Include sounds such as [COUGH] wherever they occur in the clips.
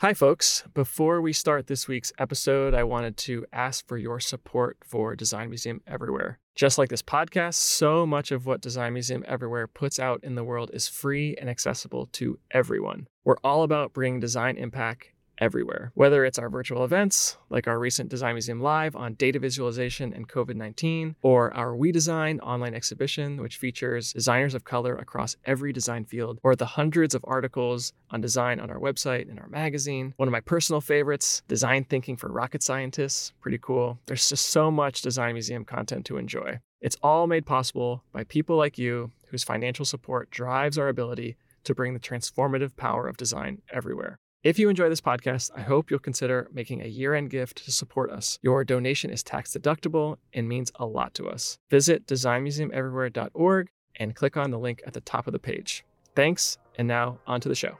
Hi, folks. Before we start this week's episode, I wanted to ask for your support for Design Museum Everywhere. Just like this podcast, so much of what Design Museum Everywhere puts out in the world is free and accessible to everyone. We're all about bringing design impact everywhere. Whether it's our virtual events, like our recent Design Museum Live on data visualization and COVID 19, or our We Design online exhibition, which features designers of color across every design field, or the hundreds of articles on design on our website and our magazine. One of my personal favorites, Design Thinking for Rocket Scientists. Pretty cool. There's just so much Design Museum content to enjoy. It's all made possible by people like you whose financial support drives our ability to bring the transformative power of design everywhere. If you enjoy this podcast, I hope you'll consider making a year end gift to support us. Your donation is tax deductible and means a lot to us. Visit designmuseumeverywhere.org and click on the link at the top of the page. Thanks, and now on to the show.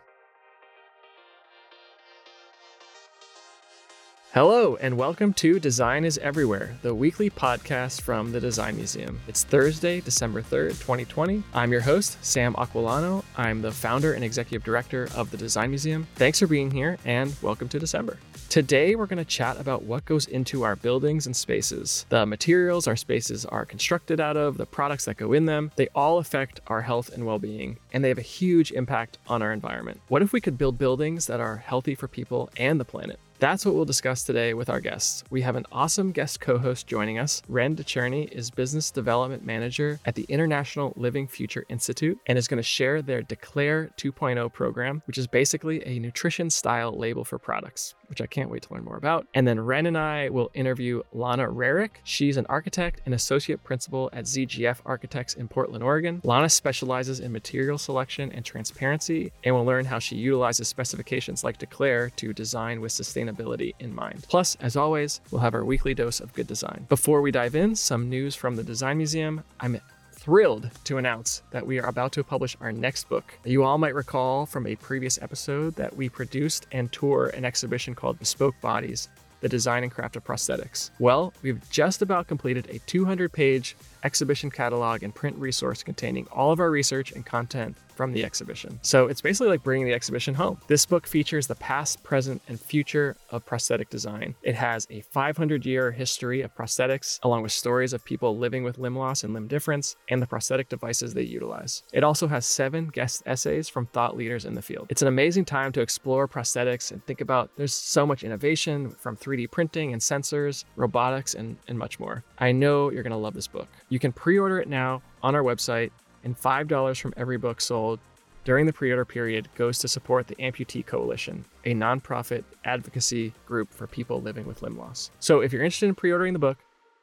Hello, and welcome to Design is Everywhere, the weekly podcast from the Design Museum. It's Thursday, December 3rd, 2020. I'm your host, Sam Aquillano. I'm the founder and executive director of the Design Museum. Thanks for being here, and welcome to December. Today, we're going to chat about what goes into our buildings and spaces, the materials our spaces are constructed out of, the products that go in them. They all affect our health and well being, and they have a huge impact on our environment. What if we could build buildings that are healthy for people and the planet? That's what we'll discuss today with our guests. We have an awesome guest co host joining us. Ren DeCherney is Business Development Manager at the International Living Future Institute and is going to share their Declare 2.0 program, which is basically a nutrition style label for products, which I can't wait to learn more about. And then Ren and I will interview Lana Rarick. She's an architect and associate principal at ZGF Architects in Portland, Oregon. Lana specializes in material selection and transparency, and we'll learn how she utilizes specifications like Declare to design with sustainability sustainability in mind. Plus, as always, we'll have our weekly dose of good design. Before we dive in, some news from the Design Museum. I'm thrilled to announce that we are about to publish our next book. You all might recall from a previous episode that we produced and tour an exhibition called Bespoke Bodies the design and craft of prosthetics. Well, we've just about completed a 200 page exhibition catalog and print resource containing all of our research and content from the exhibition. So it's basically like bringing the exhibition home. This book features the past, present, and future of prosthetic design. It has a 500 year history of prosthetics, along with stories of people living with limb loss and limb difference, and the prosthetic devices they utilize. It also has seven guest essays from thought leaders in the field. It's an amazing time to explore prosthetics and think about there's so much innovation from 3D printing and sensors, robotics, and, and much more. I know you're going to love this book. You can pre order it now on our website and $5 from every book sold during the pre order period goes to support the Amputee Coalition, a nonprofit advocacy group for people living with limb loss. So if you're interested in pre ordering the book,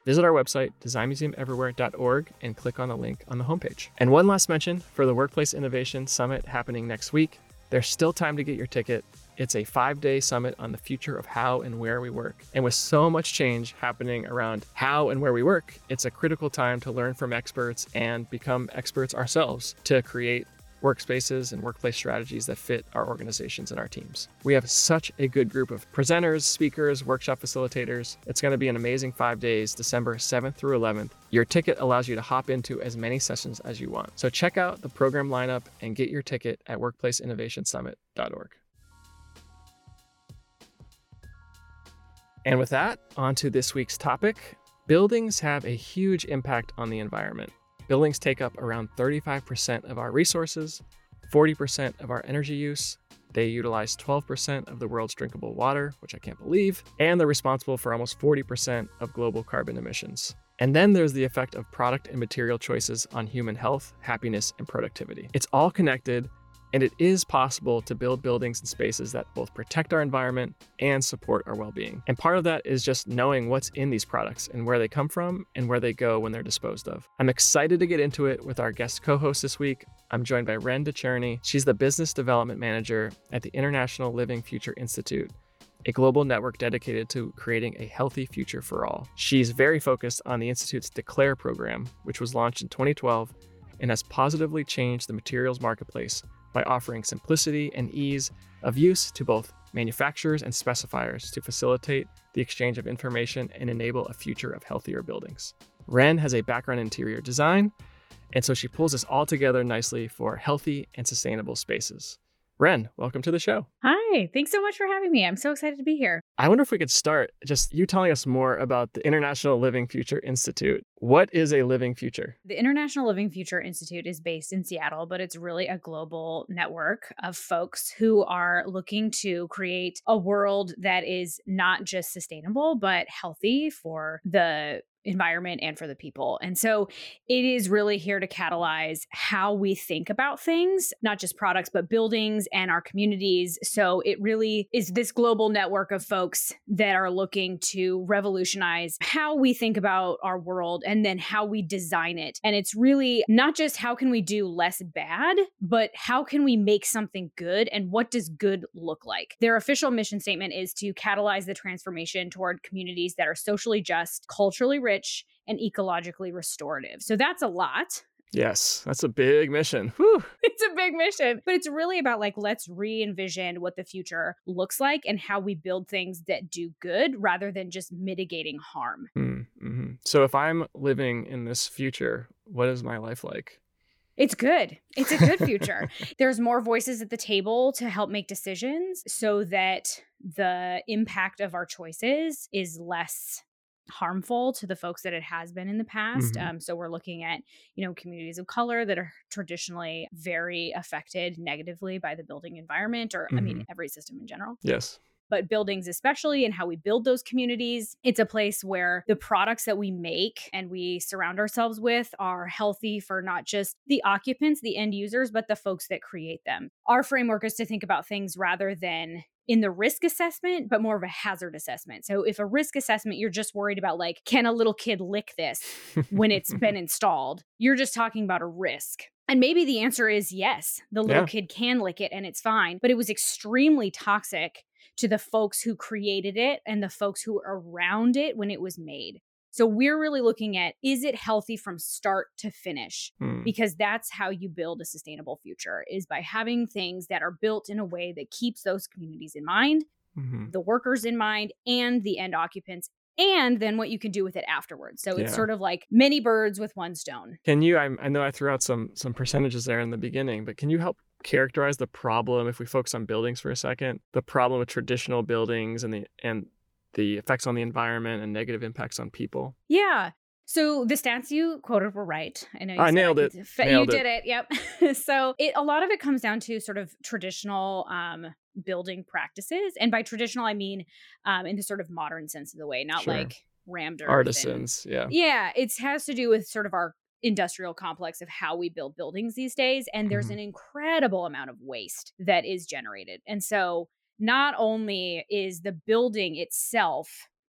visit our website, designmuseumeverywhere.org, and click on the link on the homepage. And one last mention for the Workplace Innovation Summit happening next week. There's still time to get your ticket. It's a five day summit on the future of how and where we work. And with so much change happening around how and where we work, it's a critical time to learn from experts and become experts ourselves to create workspaces and workplace strategies that fit our organizations and our teams. We have such a good group of presenters, speakers, workshop facilitators. It's going to be an amazing five days, December 7th through 11th. Your ticket allows you to hop into as many sessions as you want. So check out the program lineup and get your ticket at workplaceinnovationsummit.org. And with that, on to this week's topic. Buildings have a huge impact on the environment. Buildings take up around 35% of our resources, 40% of our energy use. They utilize 12% of the world's drinkable water, which I can't believe, and they're responsible for almost 40% of global carbon emissions. And then there's the effect of product and material choices on human health, happiness, and productivity. It's all connected, and it is possible to build buildings and spaces that both protect our environment and support our well being. And part of that is just knowing what's in these products and where they come from and where they go when they're disposed of. I'm excited to get into it with our guest co host this week. I'm joined by Ren DeCherney. She's the Business Development Manager at the International Living Future Institute a global network dedicated to creating a healthy future for all. She's very focused on the Institute's Declare program, which was launched in 2012 and has positively changed the materials marketplace by offering simplicity and ease of use to both manufacturers and specifiers to facilitate the exchange of information and enable a future of healthier buildings. Ren has a background in interior design, and so she pulls this all together nicely for healthy and sustainable spaces. Ren, welcome to the show. Hi, thanks so much for having me. I'm so excited to be here. I wonder if we could start just you telling us more about the International Living Future Institute. What is a living future? The International Living Future Institute is based in Seattle, but it's really a global network of folks who are looking to create a world that is not just sustainable, but healthy for the environment and for the people. And so it is really here to catalyze how we think about things, not just products, but buildings and our communities. So it really is this global network of folks that are looking to revolutionize how we think about our world and then how we design it. And it's really not just how can we do less bad, but how can we make something good and what does good look like? Their official mission statement is to catalyze the transformation toward communities that are socially just, culturally rich, rich and ecologically restorative. So that's a lot. Yes, that's a big mission. Whew. [LAUGHS] It's a big mission, but it's really about like, let's re envision what the future looks like and how we build things that do good rather than just mitigating harm. Mm-hmm. So, if I'm living in this future, what is my life like? It's good. It's a good future. [LAUGHS] There's more voices at the table to help make decisions so that the impact of our choices is less harmful to the folks that it has been in the past. Mm-hmm. Um, so we're looking at, you know, communities of color that are traditionally very affected negatively by the building environment, or mm-hmm. I mean, mm-hmm. every system in general. Yes but buildings especially and how we build those communities. It's a place where the products that we make and we surround ourselves with are healthy for not just the occupants, the end users, but the folks that create them. Our framework is to think about things rather than in the risk assessment, but more of a hazard assessment. So if a risk assessment, you're just worried about like, can a little kid lick this when it's [LAUGHS] been installed? You're just talking about a risk. And maybe the answer is yes, the little yeah. kid can lick it and it's fine, but it was extremely toxic to the folks who created it and the folks who were around it when it was made. So we're really looking at is it healthy from start to finish? Hmm. Because that's how you build a sustainable future is by having things that are built in a way that keeps those communities in mind, mm-hmm. the workers in mind, and the end occupants and then what you can do with it afterwards. So it's yeah. sort of like many birds with one stone. Can you? I, I, know I threw out some some percentages there in the beginning, but can you help characterize the problem if we focus on buildings for a second? The problem with traditional buildings and the and the effects on the environment and negative impacts on people. Yeah. So the stats you quoted were right. I know you I nailed it. you nailed did it. Yep. [LAUGHS] so it a lot of it comes down to sort of traditional um, building practices, and by traditional I mean um, in the sort of modern sense of the way, not sure. like rammed artisans. And, yeah. Yeah, it has to do with sort of our industrial complex of how we build buildings these days, and there's mm-hmm. an incredible amount of waste that is generated, and so not only is the building itself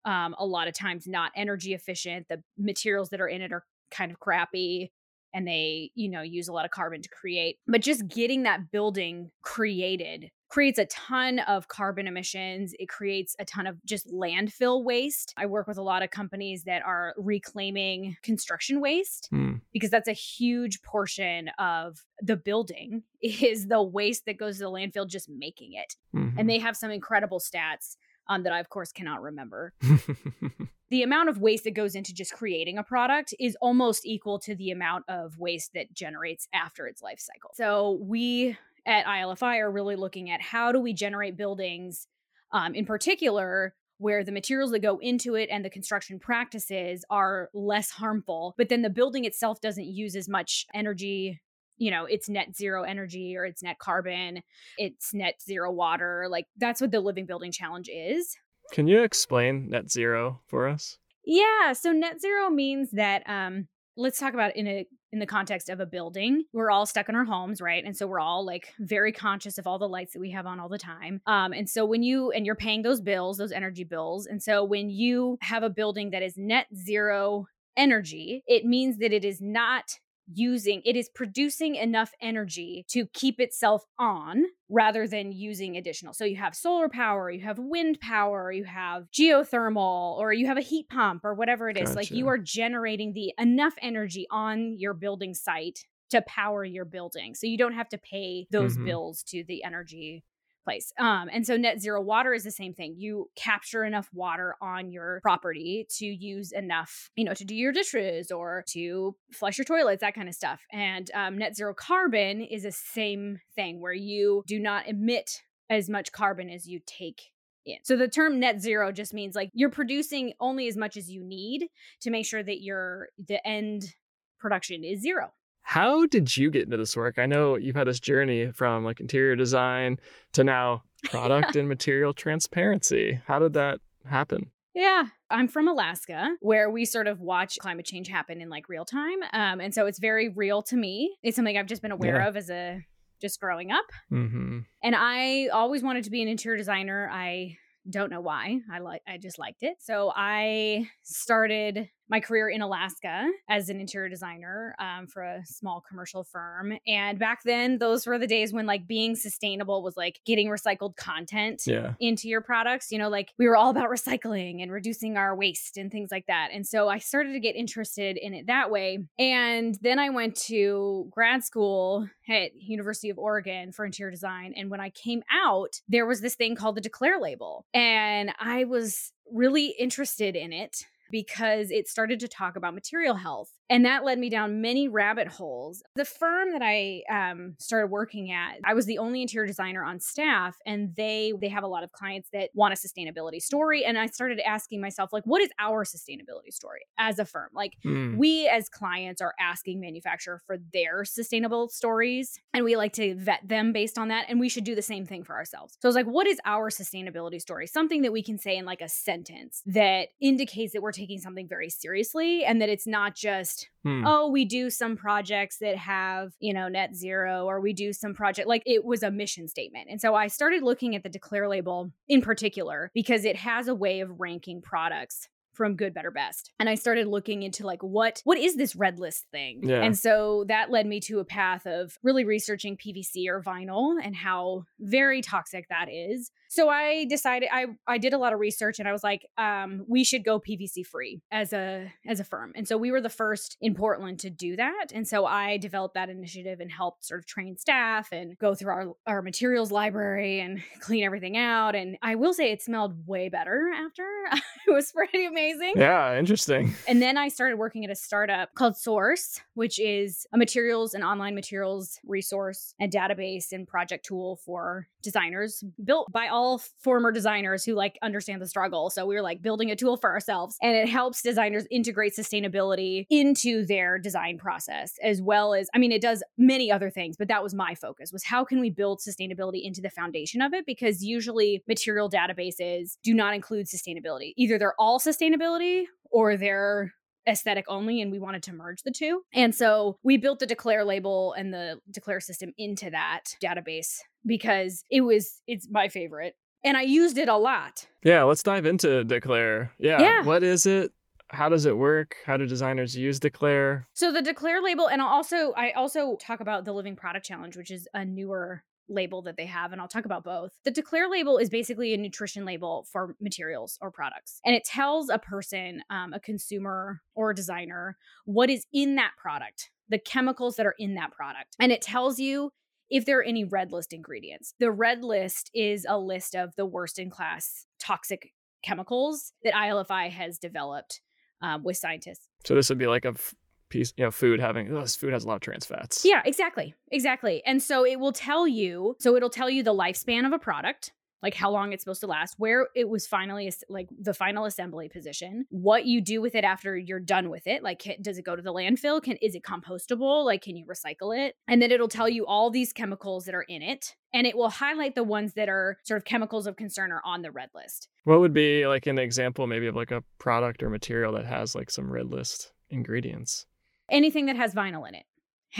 um, a lot of times not energy efficient, the materials that are in it are kind of crappy and they, you know, use a lot of carbon to create, but just getting that building created creates a ton of carbon emissions. It creates a ton of just landfill waste. I work with a lot of companies that are reclaiming construction waste mm. because that's a huge portion of the building [LAUGHS] is the waste that goes to the landfill just making it. Mm-hmm. And they have some incredible stats um, that I, of course, cannot remember. [LAUGHS] the amount of waste that goes into just creating a product is almost equal to the amount of waste that generates after its life cycle. So we at ILFI are really looking at how do we generate buildings, um, in particular, where the materials that go into it and the construction practices are less harmful, but then the building itself doesn't use as much energy. You know, it's net zero energy or it's net carbon, it's net zero water. Like that's what the living building challenge is. Can you explain net zero for us? Yeah. So net zero means that um let's talk about in a in the context of a building we're all stuck in our homes right and so we're all like very conscious of all the lights that we have on all the time um and so when you and you're paying those bills those energy bills and so when you have a building that is net zero energy it means that it is not using it is producing enough energy to keep itself on rather than using additional. So you have solar power, you have wind power, you have geothermal or you have a heat pump or whatever it is. Gotcha. Like you are generating the enough energy on your building site to power your building. So you don't have to pay those mm-hmm. bills to the energy place. Um, and so net zero water is the same thing. You capture enough water on your property to use enough, you know, to do your dishes or to flush your toilets, that kind of stuff. And um, net zero carbon is the same thing where you do not emit as much carbon as you take in. So the term net zero just means like you're producing only as much as you need to make sure that your the end production is zero. How did you get into this work? I know you've had this journey from like interior design to now [LAUGHS] product and material transparency. How did that happen? Yeah, I'm from Alaska, where we sort of watch climate change happen in like real time. Um, and so it's very real to me. It's something I've just been aware Yeah. of as a just growing up. Mm-hmm. And I always wanted to be an interior designer. I don't know why. I like I just liked it. So I started my career in Alaska as an interior designer um, for a small commercial firm. And back then, those were the days when like being sustainable was like getting recycled content Yeah. into your products. You know, like we were all about recycling and reducing our waste and things like that. And so I started to get interested in it that way. And then I went to grad school at University of Oregon for interior design. And when I came out, there was this thing called the Declare label. And I was really interested in it because it started to talk about material health. And that led me down many rabbit holes. The firm that I um, started working at, I was the only interior designer on staff, and they they have a lot of clients that want a sustainability story. And I started asking myself, like, what is our sustainability story as a firm? Like, Mm. we as clients are asking manufacturer for their sustainable stories and we like to vet them based on that and we should do the same thing for ourselves so i was like what is our sustainability story something that we can say in like a sentence that indicates that we're taking something very seriously and that it's not just Hmm. oh we do some projects that have you know net zero or we do some project like it was a mission statement and so i started looking at the declare label in particular because it has a way of ranking products from good better best and i started looking into like what what is this red list thing Yeah. and so that led me to a path of really researching pvc or vinyl and how very toxic that is so i decided i i did a lot of research and i was like um we should go pvc free as a as a firm. And so we were the first in portland to do that. And so i developed that initiative and helped sort of train staff and go through our our materials library and [LAUGHS] clean everything out. And i will say it smelled way better after. [LAUGHS] It was pretty amazing. Yeah, interesting. and then I started working at a startup called Source, which is a materials and online materials resource and database and project tool for designers built by all former designers who like understand the struggle. So we were like building a tool for ourselves and it helps designers integrate sustainability into their design process as well as I mean it does many other things, but that was my focus was how can we build sustainability into the foundation of it because usually material databases do not include sustainability. Either they're all sustainability or they're aesthetic only and we wanted to merge the two. And so we built the declare label and the declare system into that database because it was it's my favorite and I used it a lot. Yeah, let's dive into Declare. Yeah. Yeah. What is it? How does it work? How do designers use Declare? So the declare label and I'll also I also talk about the living product challenge which is a newer label that they have and I'll talk about both. The declare label is basically a nutrition label for materials or products and it tells a person um, a consumer or a designer what is in that product, the chemicals that are in that product. And it tells you if there are any red list ingredients. The red list is a list of the worst in class toxic chemicals that ILFI has developed um, with scientists. So this would be like a f- piece, you know, food having oh, this food has a lot of trans fats. Yeah, exactly. Exactly. And so it will tell you, so it'll tell you the lifespan of a product, like how long it's supposed to last, where it was finally like the final assembly position, what you do with it after you're done with it, like does it go to the landfill? Can is it compostable? Like can you recycle it? And then it'll tell you all these chemicals that are in it, and it will highlight the ones that are sort of chemicals of concern or on the red list. What would be like an example maybe of like a product or material that has like some red list ingredients? anything that has vinyl in it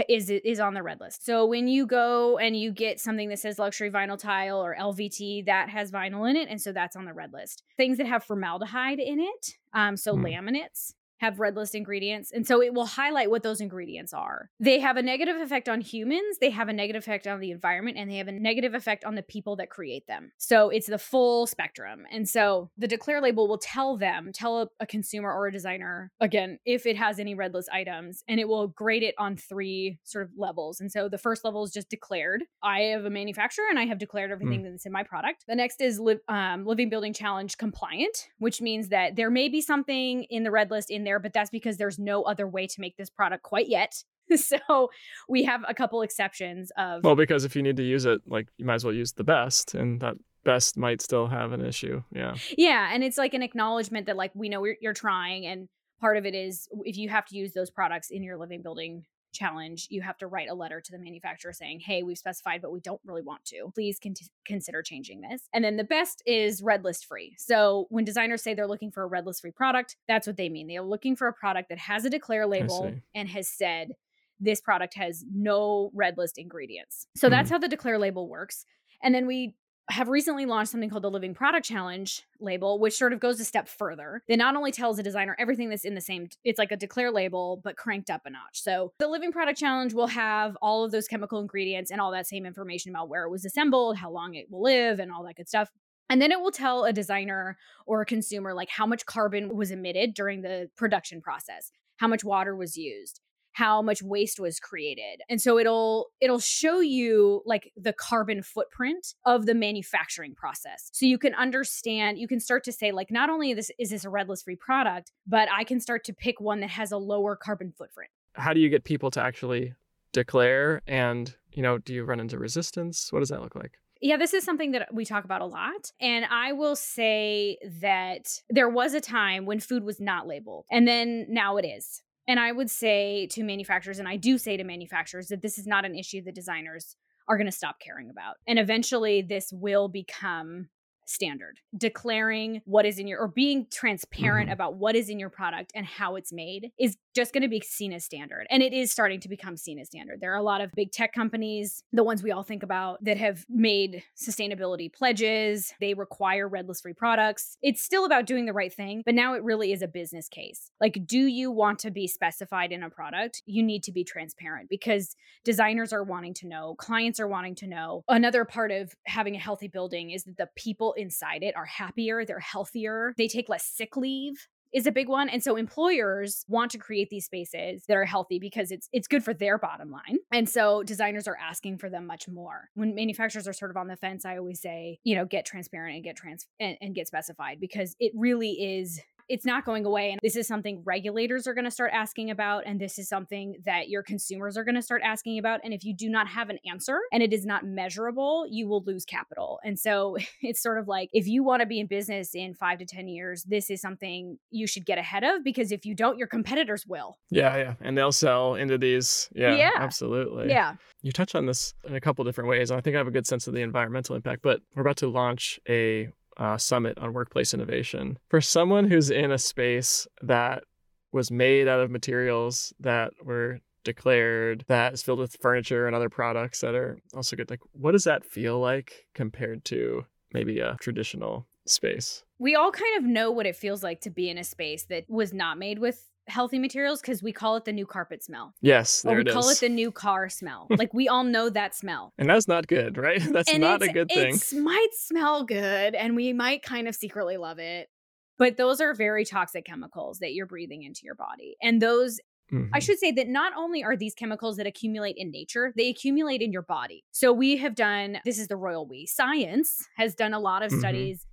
is is on the red list. So when you go and you get something that says luxury vinyl tile or LVT, that has vinyl in it, and so that's on the red list. Things that have formaldehyde in it, um, so Hmm. laminates have red list ingredients. And so it will highlight what those ingredients are. They have a negative effect on humans, they have a negative effect on the environment, and they have a negative effect on the people that create them. So it's the full spectrum. And so the declare label will tell them, tell a, a consumer or a designer, again, if it has any red list items, and it will grade it on three sort of levels. And so the first level is just declared. I have a manufacturer and I have declared everything mm. that's in my product. The next is li- um, Living Building Challenge compliant, which means that there may be something in the red list in there, but that's because there's no other way to make this product quite yet. [LAUGHS] so we have a couple exceptions of well because if you need to use it like you might as well use the best and that best might still have an issue yeah yeah and it's like an acknowledgement that like we know you're trying and part of it is if you have to use those products in your living building challenge, you have to write a letter to the manufacturer saying, Hey, we've specified, but we don't really want to. Please con- consider changing this. And then the best is red list free. So when designers say they're looking for a red list free product, that's what they mean. They are looking for a product that has a declare label and has said, this product has no red list ingredients. So mm. that's how the declare label works. And then we have recently launched something called the Living Product Challenge label, which sort of goes a step further. That not only tells a designer everything that's in the same, it's like a declare label, but cranked up a notch. So the Living Product Challenge will have all of those chemical ingredients and all that same information about where it was assembled, how long it will live, and all that good stuff. And then it will tell a designer or a consumer like how much carbon was emitted during the production process, how much water was used, how much waste was created. And so it'll it'll show you like the carbon footprint of the manufacturing process. So you can understand, you can start to say like not only this is this a red list free product, but I can start to pick one that has a lower carbon footprint. How do you get people to actually declare and, you know, do you run into resistance? What does that look like? Yeah, this is something that we talk about a lot. And I will say that there was a time when food was not labeled, and then now it is. And I would say to manufacturers, and I do say to manufacturers, that this is not an issue that designers are going to stop caring about. And eventually, this will become standard declaring what is in your or being transparent mm-hmm. about what is in your product and how it's made is just going to be seen as standard and it is starting to become seen as standard. There are a lot of big tech companies the ones we all think about that have made sustainability pledges. They require red list free products. It's still about doing the right thing but now it really is a business case. Like do you want to be specified in a product? You need to be transparent because designers are wanting to know clients are wanting to know. Another part of having a healthy building is that the people inside it are happier, they're healthier, they take less sick leave is a big one and so employers want to create these spaces that are healthy because it's it's good for their bottom line and so designers are asking for them much more. When manufacturers are sort of on the fence i always say you know get transparent and get trans and, and get specified because it really is it's not going away. And this is something regulators are going to start asking about. And this is something that your consumers are going to start asking about. And if you do not have an answer and it is not measurable, you will lose capital. And so [LAUGHS] it's sort of like if you want to be in business in five to 10 years, this is something you should get ahead of because if you don't, your competitors will. Yeah. Yeah. And they'll sell into these. Yeah. Yeah. Absolutely. Yeah. You touch on this in a couple different ways. I think I have a good sense of the environmental impact, but we're about to launch a uh, summit on workplace innovation. For someone who's in a space that was made out of materials that were declared, that is filled with furniture and other products that are also good, like what does that feel like compared to maybe a traditional space? We all kind of know what it feels like to be in a space that was not made with healthy materials because we call it the new carpet smell. Yes, there or we it call it the new car smell. [LAUGHS] like we all know that smell. And that's not good, right? [LAUGHS] That's and not a good thing. It might smell good and we might kind of secretly love it. But those are very toxic chemicals that you're breathing into your body. And those Mm-hmm. I should say that not only are these chemicals that accumulate in nature, they accumulate in your body. So we have done this is the royal we. Science has done a lot of mm-hmm. studies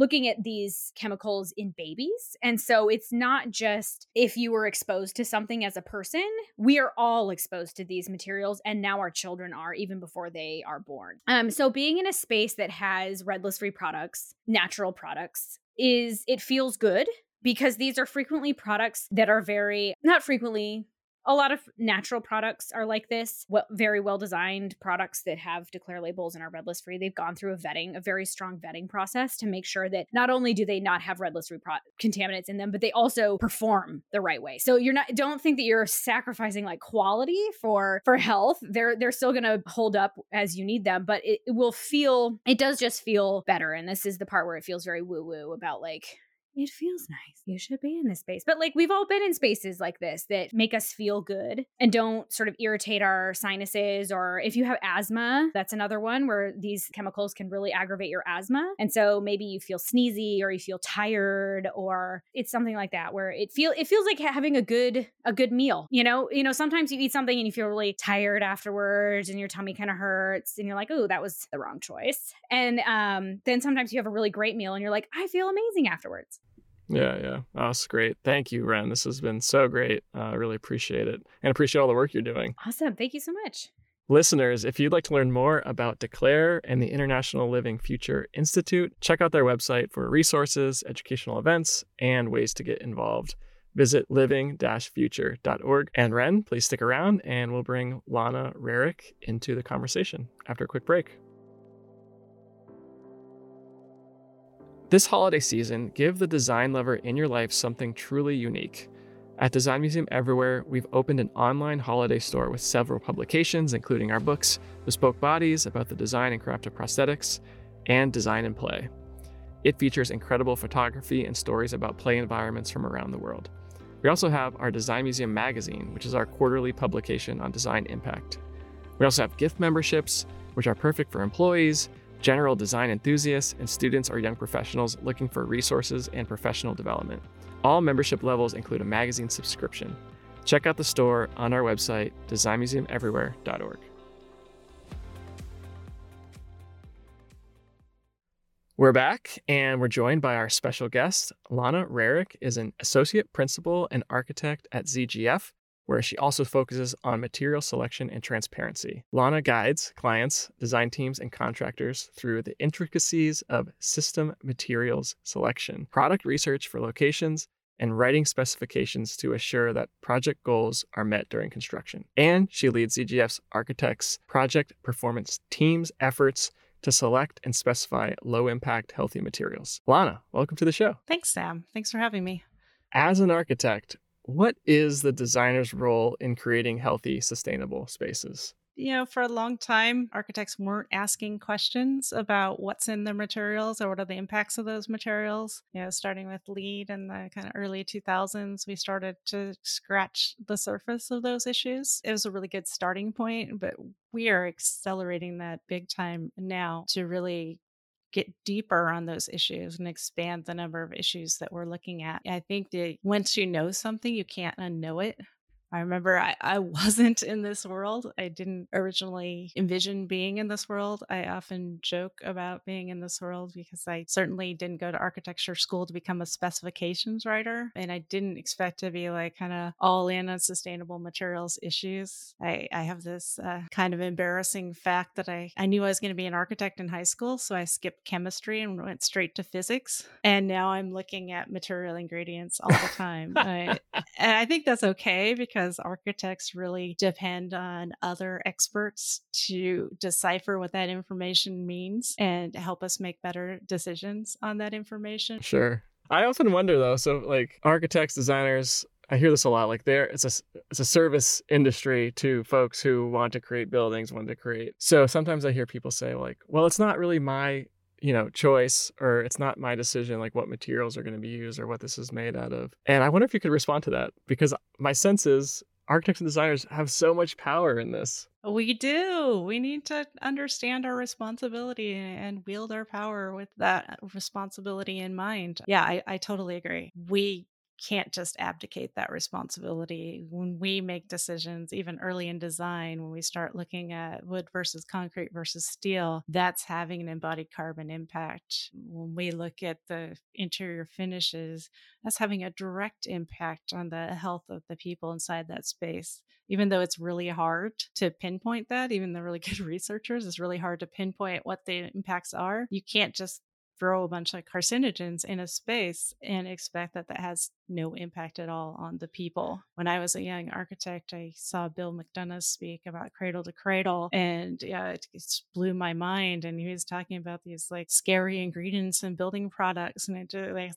looking at these chemicals in babies. And so it's not just if you were exposed to something as a person, we are all exposed to these materials and now our children are even before they are born. Um so being in a space that has red list free products, natural products is it feels good because these are frequently products that are very not frequently a lot of natural products are like this. Well, very well designed products that have declare labels and are red list free. They've gone through a vetting a very strong vetting process to make sure that not only do they not have red list free pro- contaminants in them but they also perform the right way. So you're not don't think that you're sacrificing like quality for for health. They're they're still going to hold up as you need them but it, it will feel it does just feel better. And this is the part where it feels very woo woo about like it feels nice. You should be in this space. But like we've all been in spaces like this that make us feel good and don't sort of irritate our sinuses. Or if you have asthma, that's another one where these chemicals can really aggravate your asthma. And so maybe you feel sneezy or you feel tired or it's something like that where it feel it feels like having a good a good meal. You know, you know, sometimes you eat something and you feel really tired afterwards and your tummy kind of hurts and you're like, oh, that was the wrong choice. And um, then sometimes you have a really great meal and you're like, I feel amazing afterwards. Yeah, yeah. Oh, that's great. Thank you, Ren. This has been so great. Uh, I uh, really appreciate it and appreciate all the work you're doing. Awesome. Thank you so much. Listeners, if you'd like to learn more about Declare and the International Living Future Institute, check out their website for resources, educational events, and ways to get involved. Visit living future.org. And Ren, please stick around and we'll bring Lana Rarick into the conversation after a quick break. This holiday season, give the design lover in your life something truly unique. At Design Museum Everywhere, we've opened an online holiday store with several publications, including our books, Bespoke Bodies about the design and craft of prosthetics, and Design and Play. It features incredible photography and stories about play environments from around the world. We also have our Design Museum magazine, which is our quarterly publication on design impact. We also have gift memberships, which are perfect for employees, general design enthusiasts, and students or young professionals looking for resources and professional development. All membership levels include a magazine subscription. Check out the store on our website, designmuseumeverywhere.org. We're back and we're joined by our special guest. Lana Rarick is an associate principal and architect at ZGF, where she also focuses on material selection and transparency. Lana guides clients, design teams, and contractors through the intricacies of system materials selection, product research for locations, and writing specifications to assure that project goals are met during construction. And she leads ZGF's architects' project performance team's efforts to select and specify low impact, healthy materials. Lana, welcome to the show. Thanks, Sam. Thanks for having me. As an architect, what is the designer's role in creating healthy, sustainable spaces? You know, for a long time, architects weren't asking questions about what's in the materials or what are the impacts of those materials. You know, starting with LEED in the kind of early 2000s, we started to scratch the surface of those issues. It was a really good starting point, but we are accelerating that big time now to really get deeper on those issues and expand the number of issues that we're looking at. I think that once you know something, you can't unknow it. I remember I, I [LAUGHS] wasn't in this world. I didn't originally envision being in this world. I often joke about being in this world because I certainly didn't go to architecture school to become a specifications writer. And I didn't expect to be like kind of all in on sustainable materials issues. I, I have this uh, kind of embarrassing fact that I, I knew I was going to be an architect in high school. So I skipped chemistry and went straight to physics. And now I'm looking at material ingredients all the time. I, [LAUGHS] and I think that's okay because because architects really depend on other experts to decipher what that information means and help us make better decisions on that information. Sure. I often wonder though, so like architects, designers, I hear this a lot. Like there, it's a it's a service industry to folks who want to create buildings, want to create. So sometimes I hear people say like, "Well, it's not really my you know choice or it's not my decision like what materials are going to be used or what this is made out of. And i wonder if you could respond to that because my sense is architects and designers have so much power in this. We do. We need to understand our responsibility and wield our power with that responsibility in mind. Yeah i, I totally agree. We can't just abdicate that responsibility. When we make decisions, even early in design, when we start looking at wood versus concrete versus steel, that's having an embodied carbon impact. When we look at the interior finishes, that's having a direct impact on the health of the people inside that space. Even though it's really hard to pinpoint that, even the really [LAUGHS] good researchers, it's really hard to pinpoint what the impacts are. You can't just throw a bunch of carcinogens in a space and expect that that has no impact at all on the people. When I was a young architect, I saw Bill McDonough speak about cradle to cradle, and yeah, it, it blew my mind. And he was talking about these like scary ingredients in building products, and it just like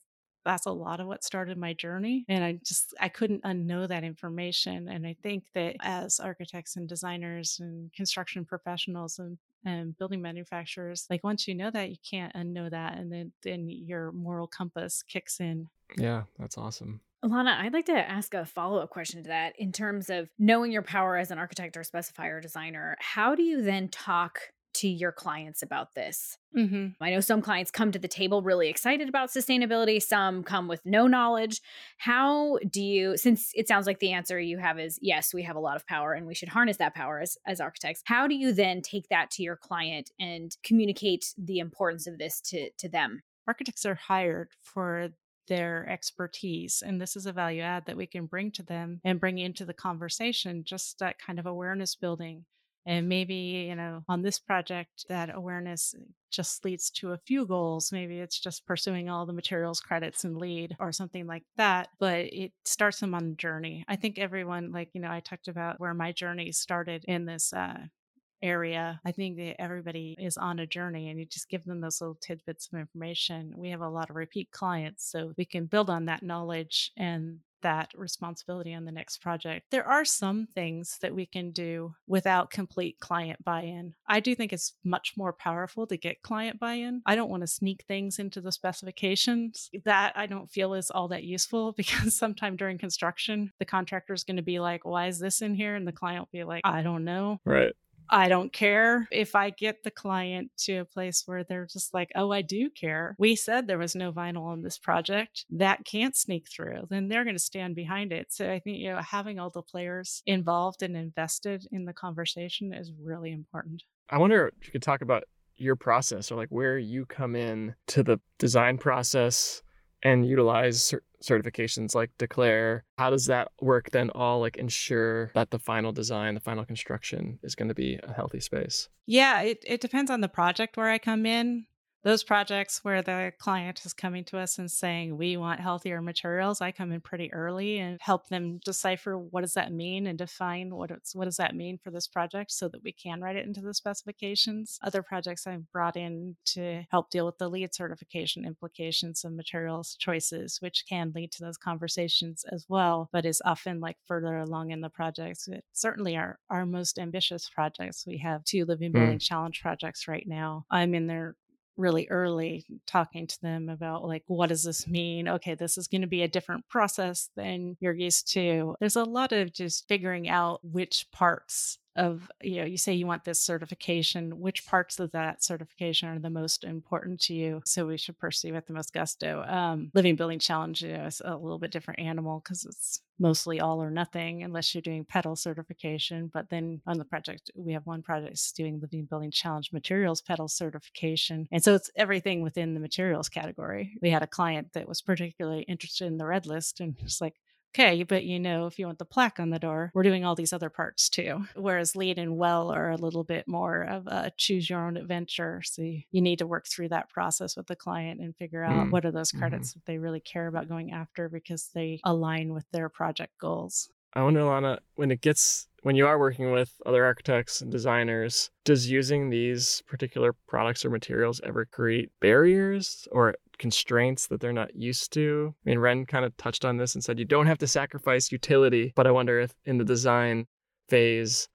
that's a lot of what started my journey and i just i couldn't unknow that information and i think that as architects and designers and construction professionals and and building manufacturers like once you know that you can't unknow that and then then your moral compass kicks in yeah that's awesome Alana, I'd like to ask a follow up question to that in terms of knowing your power as an architect or specifier designer. How do you then talk to your clients about this? Mm-hmm. I know some clients come to the table really excited about sustainability, some come with no knowledge. How do you, since it sounds like the answer you have is yes, we have a lot of power and we should harness that power as, as architects, how do you then take that to your client and communicate the importance of this to, to them? Architects are hired for their expertise. And this is a value add that we can bring to them and bring into the conversation, just that kind of awareness building. And maybe, you know, on this project, that awareness just leads to a few goals. Maybe it's just pursuing all the materials credits and LEED or something like that, but it starts them on a journey. I think everyone, like, you know, I talked about where my journey started in this uh, area. I think that everybody is on a journey and you just give them those little tidbits of information. We have a lot of repeat clients, so we can build on that knowledge and that responsibility on the next project. There are some things that we can do without complete client buy in. I do think it's much more powerful to get client buy in. I don't want to sneak things into the specifications. That I don't feel is all that useful [LAUGHS] because sometime during construction, the contractor is going to be like, why is this in here? And the client will be like, I don't know. Right. I don't care if I get the client to a place where they're just like, oh, I do care. We said there was no vinyl on this project. That can't sneak through. Then they're going to stand behind it. So I think, you know, having all the players involved and invested in the conversation is really important. I wonder if you could talk about your process or like where you come in to the design process and utilize certifications like declare how does that work then all like ensure that the final design the final construction is going to be a healthy space? Yeah it, it depends on the project where i come in those projects where the client is coming to us and saying we want healthier materials i come in pretty early and help them decipher what does that mean and define what it's what does that mean for this project so that we can write it into the specifications. Other projects i've brought in to help deal with the LEED certification implications of materials choices which can lead to those conversations as well but is often like further along in the projects. It certainly our our most ambitious projects. We have two living building mm. challenge projects right now. I'm in there really early talking to them about like what does this mean? Okay this is going to be a different process than you're used to. There's a lot of just figuring out which parts of you know you say you want this certification which parts of that certification are the most important to you? So we should pursue with the most gusto. Um, living building challenge you know, is a little bit different animal because it's mostly all or nothing unless you're doing Petal certification but then on the project we have one project that's doing living building challenge materials Petal certification and so it's everything within the materials category. We had a client that was particularly interested in the red list and [LAUGHS] it's like okay, but you know, if you want the plaque on the door, we're doing all these other parts too. Whereas LEED and WELL are a little bit more of a choose your own adventure. So you need to work through that process with the client and figure out mm. what are those mm-hmm. credits mm-hmm. that they really care about going after because they align with their project goals. I wonder, Lana, when it gets when you are working with other architects and designers, does using these particular products or materials ever create barriers or constraints that they're not used to? I mean, Ren kind of touched on this and said you don't have to sacrifice utility, but I wonder if in the design phase,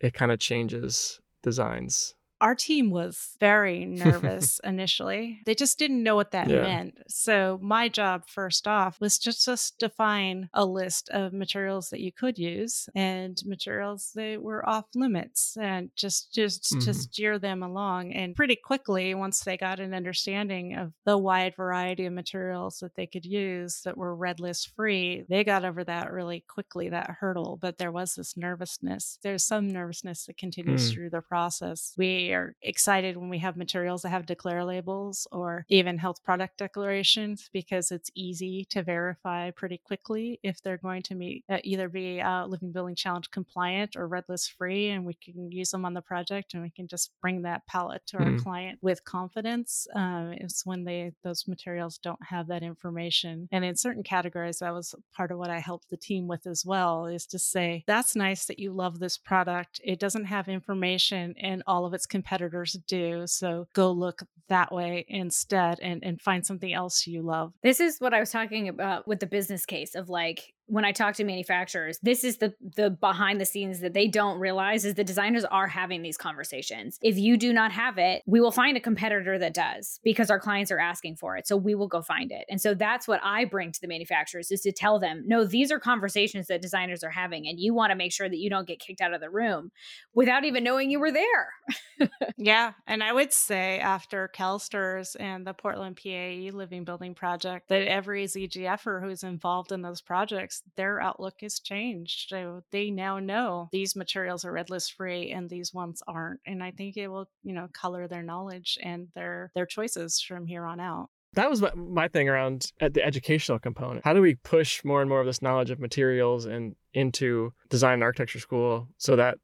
it kind of changes designs our team was very [LAUGHS] nervous initially. They just didn't know what that yeah. meant. So my job first off was just just define a list of materials that you could use and materials that were off limits and just just mm-hmm. to steer them along. And pretty quickly, once they got an understanding of the wide variety of materials that they could use that were red list free, they got over that really quickly, that hurdle. But there was this nervousness. There's some nervousness that continues mm. through the process. We are excited when we have materials that have declare labels or even health product declarations because it's easy to verify pretty quickly if they're going to meet uh, either be uh, Living Building Challenge compliant or red list free, and we can use them on the project and we can just bring that palette to mm-hmm. our client with confidence. Um, it's when they those materials don't have that information, and in certain categories, that was part of what I helped the team with as well. Is to say that's nice that you love this product. It doesn't have information in all of its competitors do. So go look that way instead and, and find something else you love. This is what I was talking about with the business case of like when I talk to manufacturers, this is the the behind the scenes that they don't realize is the designers are having these conversations. If you do not have it, we will find a competitor that does because our clients are asking for it. So we will go find it. And so that's what I bring to the manufacturers is to tell them, no, these are conversations that designers are having and you want to make sure that you don't get kicked out of the room without even knowing you were there. [LAUGHS] yeah, and I would say after CalSTRS and the Portland PAE Living Building project that every ZGFer who's involved in those projects, their outlook has changed. So they now know these materials are red list free and these ones aren't. And I think it will, you know, color their knowledge and their their choices from here on out that was my, thing around at the educational component. How do we push more and more of this knowledge of materials and into design and architecture school so that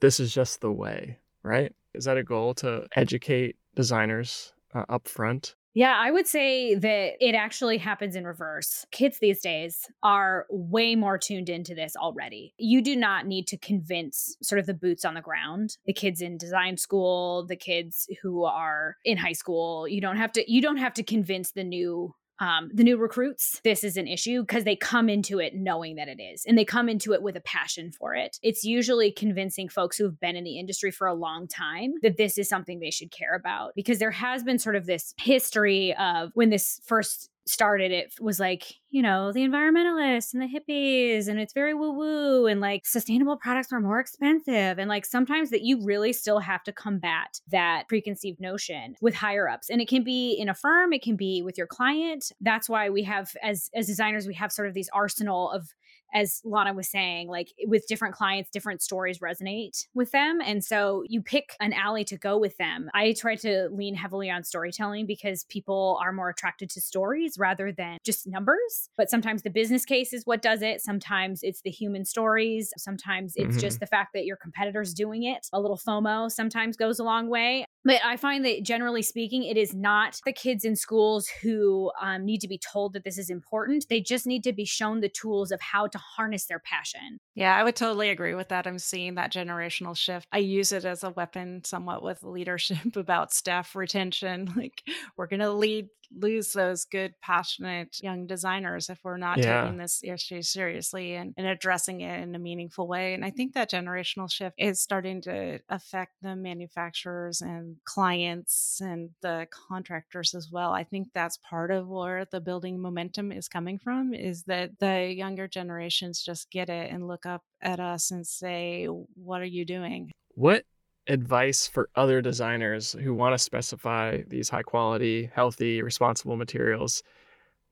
this is just the way, right? Is that a goal to educate designers uh, up front? Yeah, I would say that it actually happens in reverse. Kids these days are way more tuned into this already. You do not need to convince sort of the boots on the ground, the kids in design school, the kids who are in high school. You don't have to you don't have to convince the new um, the new recruits, this is an issue because they come into it knowing that it is, and they come into it with a passion for it. It's usually convincing folks who have been in the industry for a long time that this is something they should care about because there has been sort of this history of when this first started it was like you know the environmentalists and the hippies and it's very woo woo and like sustainable products are more expensive and like sometimes that you really still have to combat that preconceived notion with higher ups and it can be in a firm it can be with your client. That's why we have as as designers we have sort of these arsenal of as Lona was saying, like with different clients, different stories resonate with them. And so you pick an alley to go with them. I try to lean heavily on storytelling because people are more attracted to stories rather than just numbers. But sometimes the business case is what does it. Sometimes it's the human stories. Sometimes it's mm-hmm. just the fact that your competitor's doing it. A little FOMO sometimes goes a long way. But I find that generally speaking, it is not the kids in schools who um, need to be told that this is important. They just need to be shown the tools of how to harness their passion. Yeah, I would totally agree with that. I'm seeing that generational shift. I use it as a weapon somewhat with leadership [LAUGHS] about staff retention. [LAUGHS] Like, we're going to lead lose those good, passionate young designers if we're not yeah. taking this issue seriously and, and addressing it in a meaningful way. And I think that generational shift is starting to affect the manufacturers and clients and the contractors as well. I think that's part of where the building momentum is coming from is that the younger generations just get it and look up at us and say, What are you doing? What advice for other designers who want to specify these high quality, healthy, responsible materials?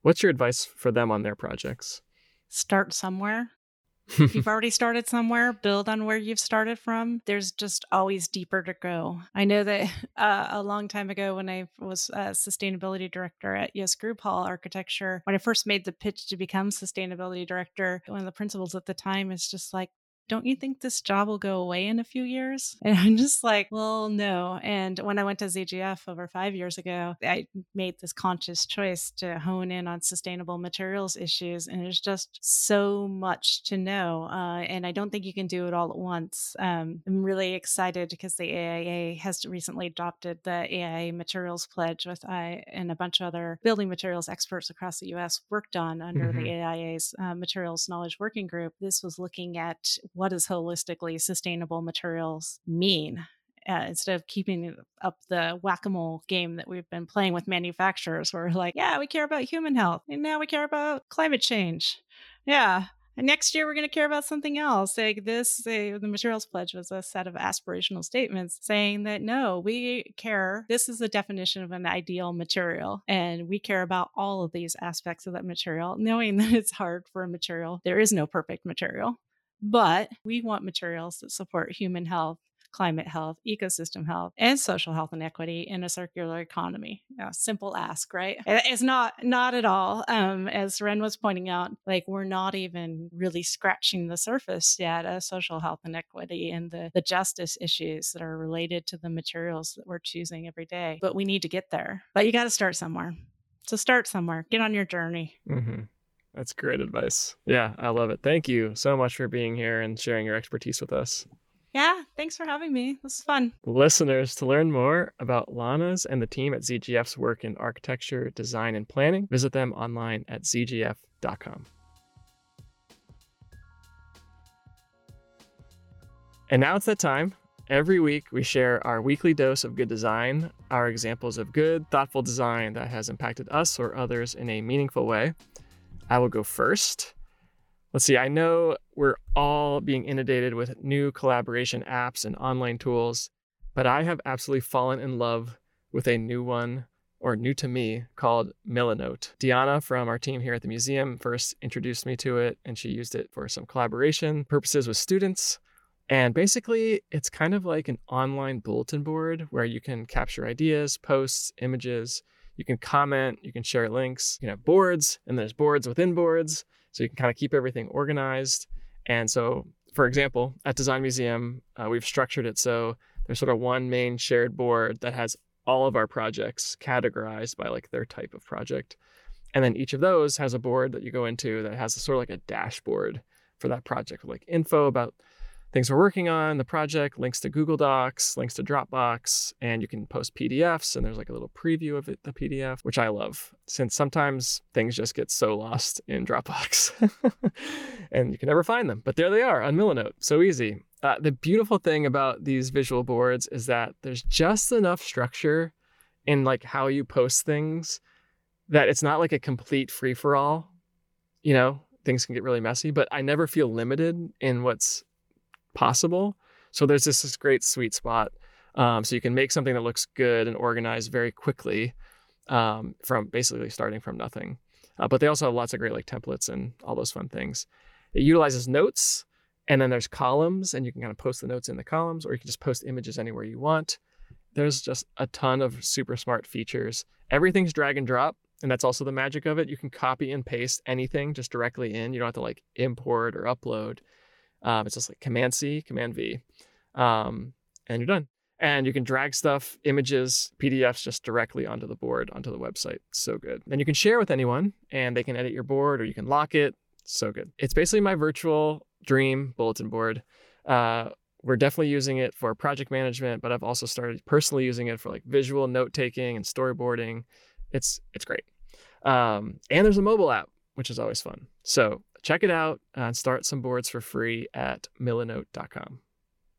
What's your advice for them on their projects? Start somewhere. If you've already started somewhere, build on where you've started from. There's just always deeper to go. I know that [LAUGHS] uh, a long time ago, when I was a sustainability director at Yost Grube Hall Architecture, when I first made the pitch to become sustainability director, one of the principals at the time is just like, don't you think this job will go away in a few years? And I'm just like, well, no. And when I went to ZGF over five years ago, I made this conscious choice to hone in on sustainable materials issues. And there's just so much to know. Uh, and I don't think you can do it all at once. Um, I'm really excited because the AIA has recently adopted the AIA Materials Pledge, with I and a bunch of other building materials experts across the US worked on under mm-hmm. the AIA's uh, Materials Knowledge Working Group. This was looking at what does holistically sustainable materials mean? Uh, instead of keeping up the whack-a-mole game that we've been playing with manufacturers where we're like yeah we care about human health and now we care about climate change. Yeah and next year we're going to care about something else. Like this the materials pledge was a set of aspirational statements saying that no we care. This is the definition of an ideal material and we care about all of these aspects of that material knowing [LAUGHS] that it's hard for a material. There is no perfect material but we want materials that support human health, climate health, ecosystem health, and social health and equity in a circular economy. Yeah, simple ask, right? It's not not at all. Um, as Ren was pointing out, like we're not even really scratching the surface yet of social health and equity and the, the justice issues that are related to the materials that we're choosing every day. But we need to get there. But you got to start somewhere. So start somewhere. Get on your journey. Mm-hmm. That's great advice. Yeah, I love it. Thank you so much for being here and sharing your expertise with us. Yeah, thanks for having me. This is fun. Listeners, to learn more about Lona's and the team at ZGF's work in architecture, design, and planning, visit them online at zgf.com. And now it's that time. Every week, we share our weekly dose of good design, our examples of good, thoughtful design that has impacted us or others in a meaningful way. I will go first. Let's see, I know we're all being inundated with new collaboration apps and online tools, but I have absolutely fallen in love with a new one or new to me called Milanote. Diana from our team here at the museum first introduced me to it and she used it for some collaboration purposes with students. And basically, it's kind of like an online bulletin board where you can capture ideas, posts, images, you can comment, you can share links, you can have boards, and there's boards within boards. So you can kind of keep everything organized. And so, for example, at Design Museum, uh, we've structured it so there's sort of one main shared board that has all of our projects categorized by like their type of project. And then each of those has a board that you go into that has a, sort of like a dashboard for that project with like info about things we're working on, the project, links to Google Docs, links to Dropbox, and you can post PDFs. And there's like a little preview of it, the PDF, which I love since sometimes things just get so lost in Dropbox [LAUGHS] and you can never find them. But there they are on Milanote. So easy. Uh, the beautiful thing about these visual boards is that there's just enough structure in like how you post things that it's not like a complete free for all. You know, things can get really messy, but I never feel limited in what's possible. So there's this, this great sweet spot. Um, so you can make something that looks good and organized very quickly um, from basically starting from nothing. Uh, but they also have lots of great like templates and all those fun things. It utilizes notes, and then there's columns, and you can kind of post the notes in the columns, or you can just post images anywhere you want. There's just a ton of super smart features. Everything's drag and drop, and that's also the magic of it. You can copy and paste anything just directly in. You don't have to like import or upload. Um, it's just like Command C, Command V, um, and you're done. And you can drag stuff, images, PDFs just directly onto the board, onto the website. So good. And you can share with anyone and they can edit your board or you can lock it. So good. It's basically my virtual dream bulletin board. Uh, we're definitely using it for project management, but I've also started personally using it for like visual note taking and storyboarding. It's it's great. Um, and there's a mobile app, which is always fun. So check it out and start some boards for free at milanote.com.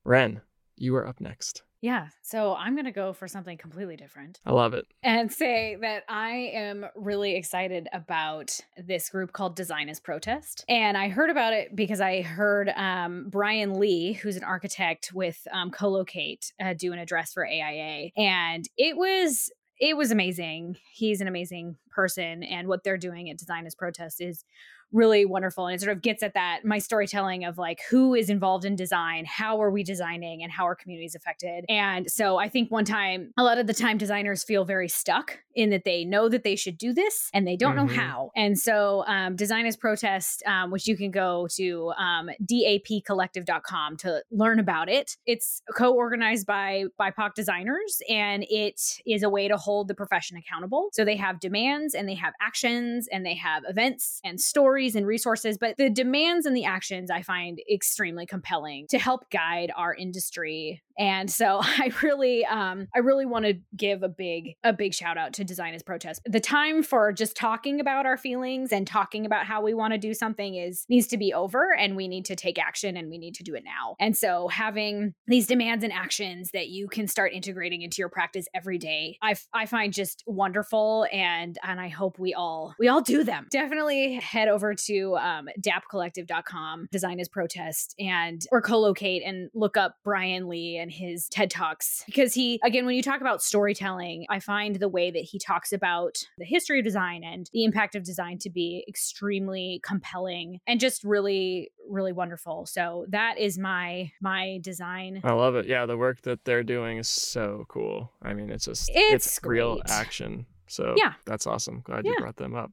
Ren, you are up next. Yeah. So I'm going to go for something completely different. I love it. And say that I am really excited about this group called Design is Protest. And I heard about it because I heard um, Bryan Lee, who's an architect with um, Colloqate, uh, do an address for AIA. And it was it was amazing. He's an amazing person. And what they're doing at Design is Protest is really wonderful and it sort of gets at that my storytelling of like who is involved in design how are we designing and how are communities affected. And so i think one time a lot of the time designers feel very stuck in that they know that they should do this and they don't mm-hmm. know how. And so um, design as protest um, which you can go to um, dapcollective.com to learn about it. It's co-organized by bipoc designers and it is a way to hold the profession accountable. So they have demands and they have actions and they have events and stories and resources, but the demands and the actions I find extremely compelling to help guide our industry. And so [LAUGHS] I really, um, I really want to give a big, a big shout out to Design as Protest. The time for just talking about our feelings and talking about how we want to do something is needs to be over, and we need to take action, and we need to do it now. And so having these demands and actions that you can start integrating into your practice every day, I, I find just wonderful, and and I hope we all we all do them. Definitely head over to um, dapcollective.com, design as protest, and or Colloqate and look up Bryan Lee and his TED Talks. Because he, again, when you talk about storytelling, I find the way that he talks about the history of design and the impact of design to be extremely compelling and just really, really wonderful. So that is my my design. I love it. Yeah, the work that they're doing is so cool. I mean, it's just it's, it's real action. So yeah, that's awesome. Glad yeah. you brought them up.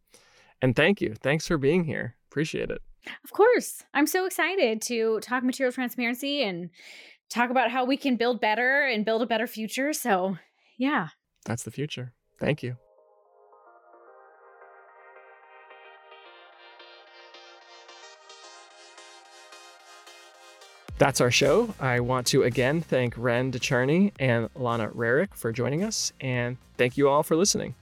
And thank you. Thanks for being here. Appreciate it. Of course. I'm so excited to talk material transparency and talk about how we can build better and build a better future. So, yeah. That's the future. Thank you. That's our show. I want to again thank Ren DeCharney and Lona Rerick for joining us, and thank you all for listening.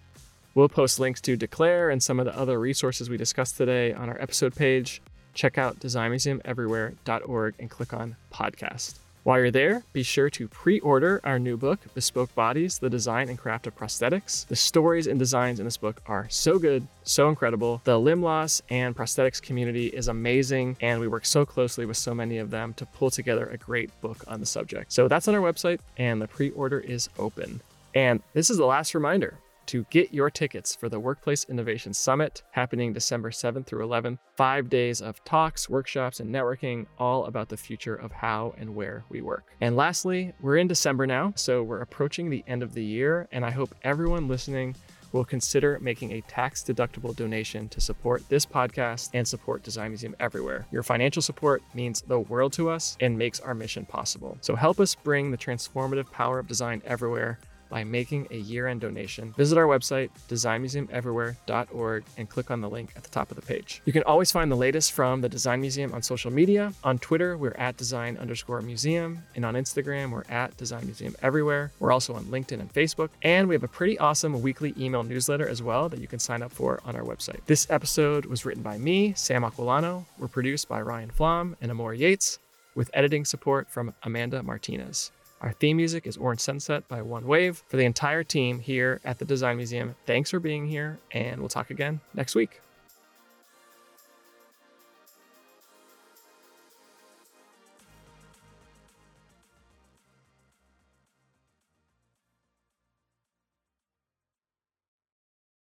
We'll post links to Declare and some of the other resources we discussed today on our episode page. Check out designmuseumeverywhere.org and click on podcast. While you're there, be sure to pre order our new book, Bespoke Bodies The Design and Craft of Prosthetics. The stories and designs in this book are so good, so incredible. The limb loss and prosthetics community is amazing, and we work so closely with so many of them to pull together a great book on the subject. So that's on our website, and the pre order is open. And this is the last reminder to get your tickets for the Workplace Innovation Summit happening December 7th through 11th. Five days of talks, workshops, and networking, all about the future of how and where we work. And lastly, we're in December now, so we're approaching the end of the year, and I hope everyone listening will consider making a tax deductible donation to support this podcast and support Design Museum everywhere. Your financial support means the world to us and makes our mission possible. So help us bring the transformative power of design everywhere by making a year end donation. Visit our website, designmuseumeverywhere.org, and click on the link at the top of the page. You can always find the latest from the Design Museum on social media. On Twitter, we're at design underscore museum, and on Instagram, we're at Design Museum Everywhere. We're also on LinkedIn and Facebook, and we have a pretty awesome weekly email newsletter as well that you can sign up for on our website. This episode was written by me, Sam Aquillano. We're produced by Ryan Flom and Amor Yates, with editing support from Amanda Martinez. Our theme music is Orange Sunset by One Wave. For the entire team here at the Design Museum, thanks for being here, and we'll talk again next week.